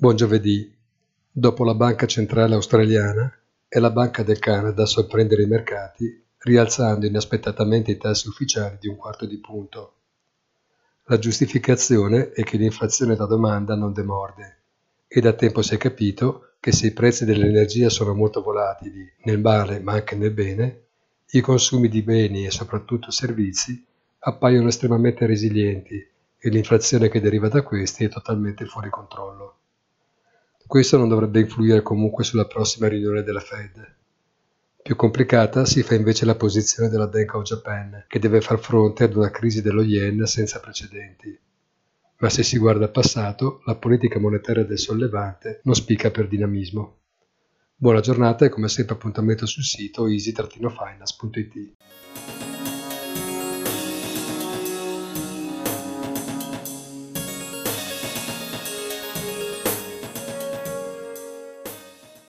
Buon giovedì. Dopo la Banca Centrale Australiana, è la Banca del Canada a sorprendere i mercati rialzando inaspettatamente i tassi ufficiali di un quarto di punto. La giustificazione è che l'inflazione da domanda non demorde e da tempo si è capito che se i prezzi dell'energia sono molto volatili, nel male ma anche nel bene, i consumi di beni e soprattutto servizi appaiono estremamente resilienti e l'inflazione che deriva da questi è totalmente fuori controllo. Questo non dovrebbe influire comunque sulla prossima riunione della Fed. Più complicata si fa invece la posizione della Bank of Japan, che deve far fronte ad una crisi dello yen senza precedenti. Ma se si guarda al passato, la politica monetaria del sollevante non spicca per dinamismo. Buona giornata e come sempre appuntamento sul sito easy-finance.it.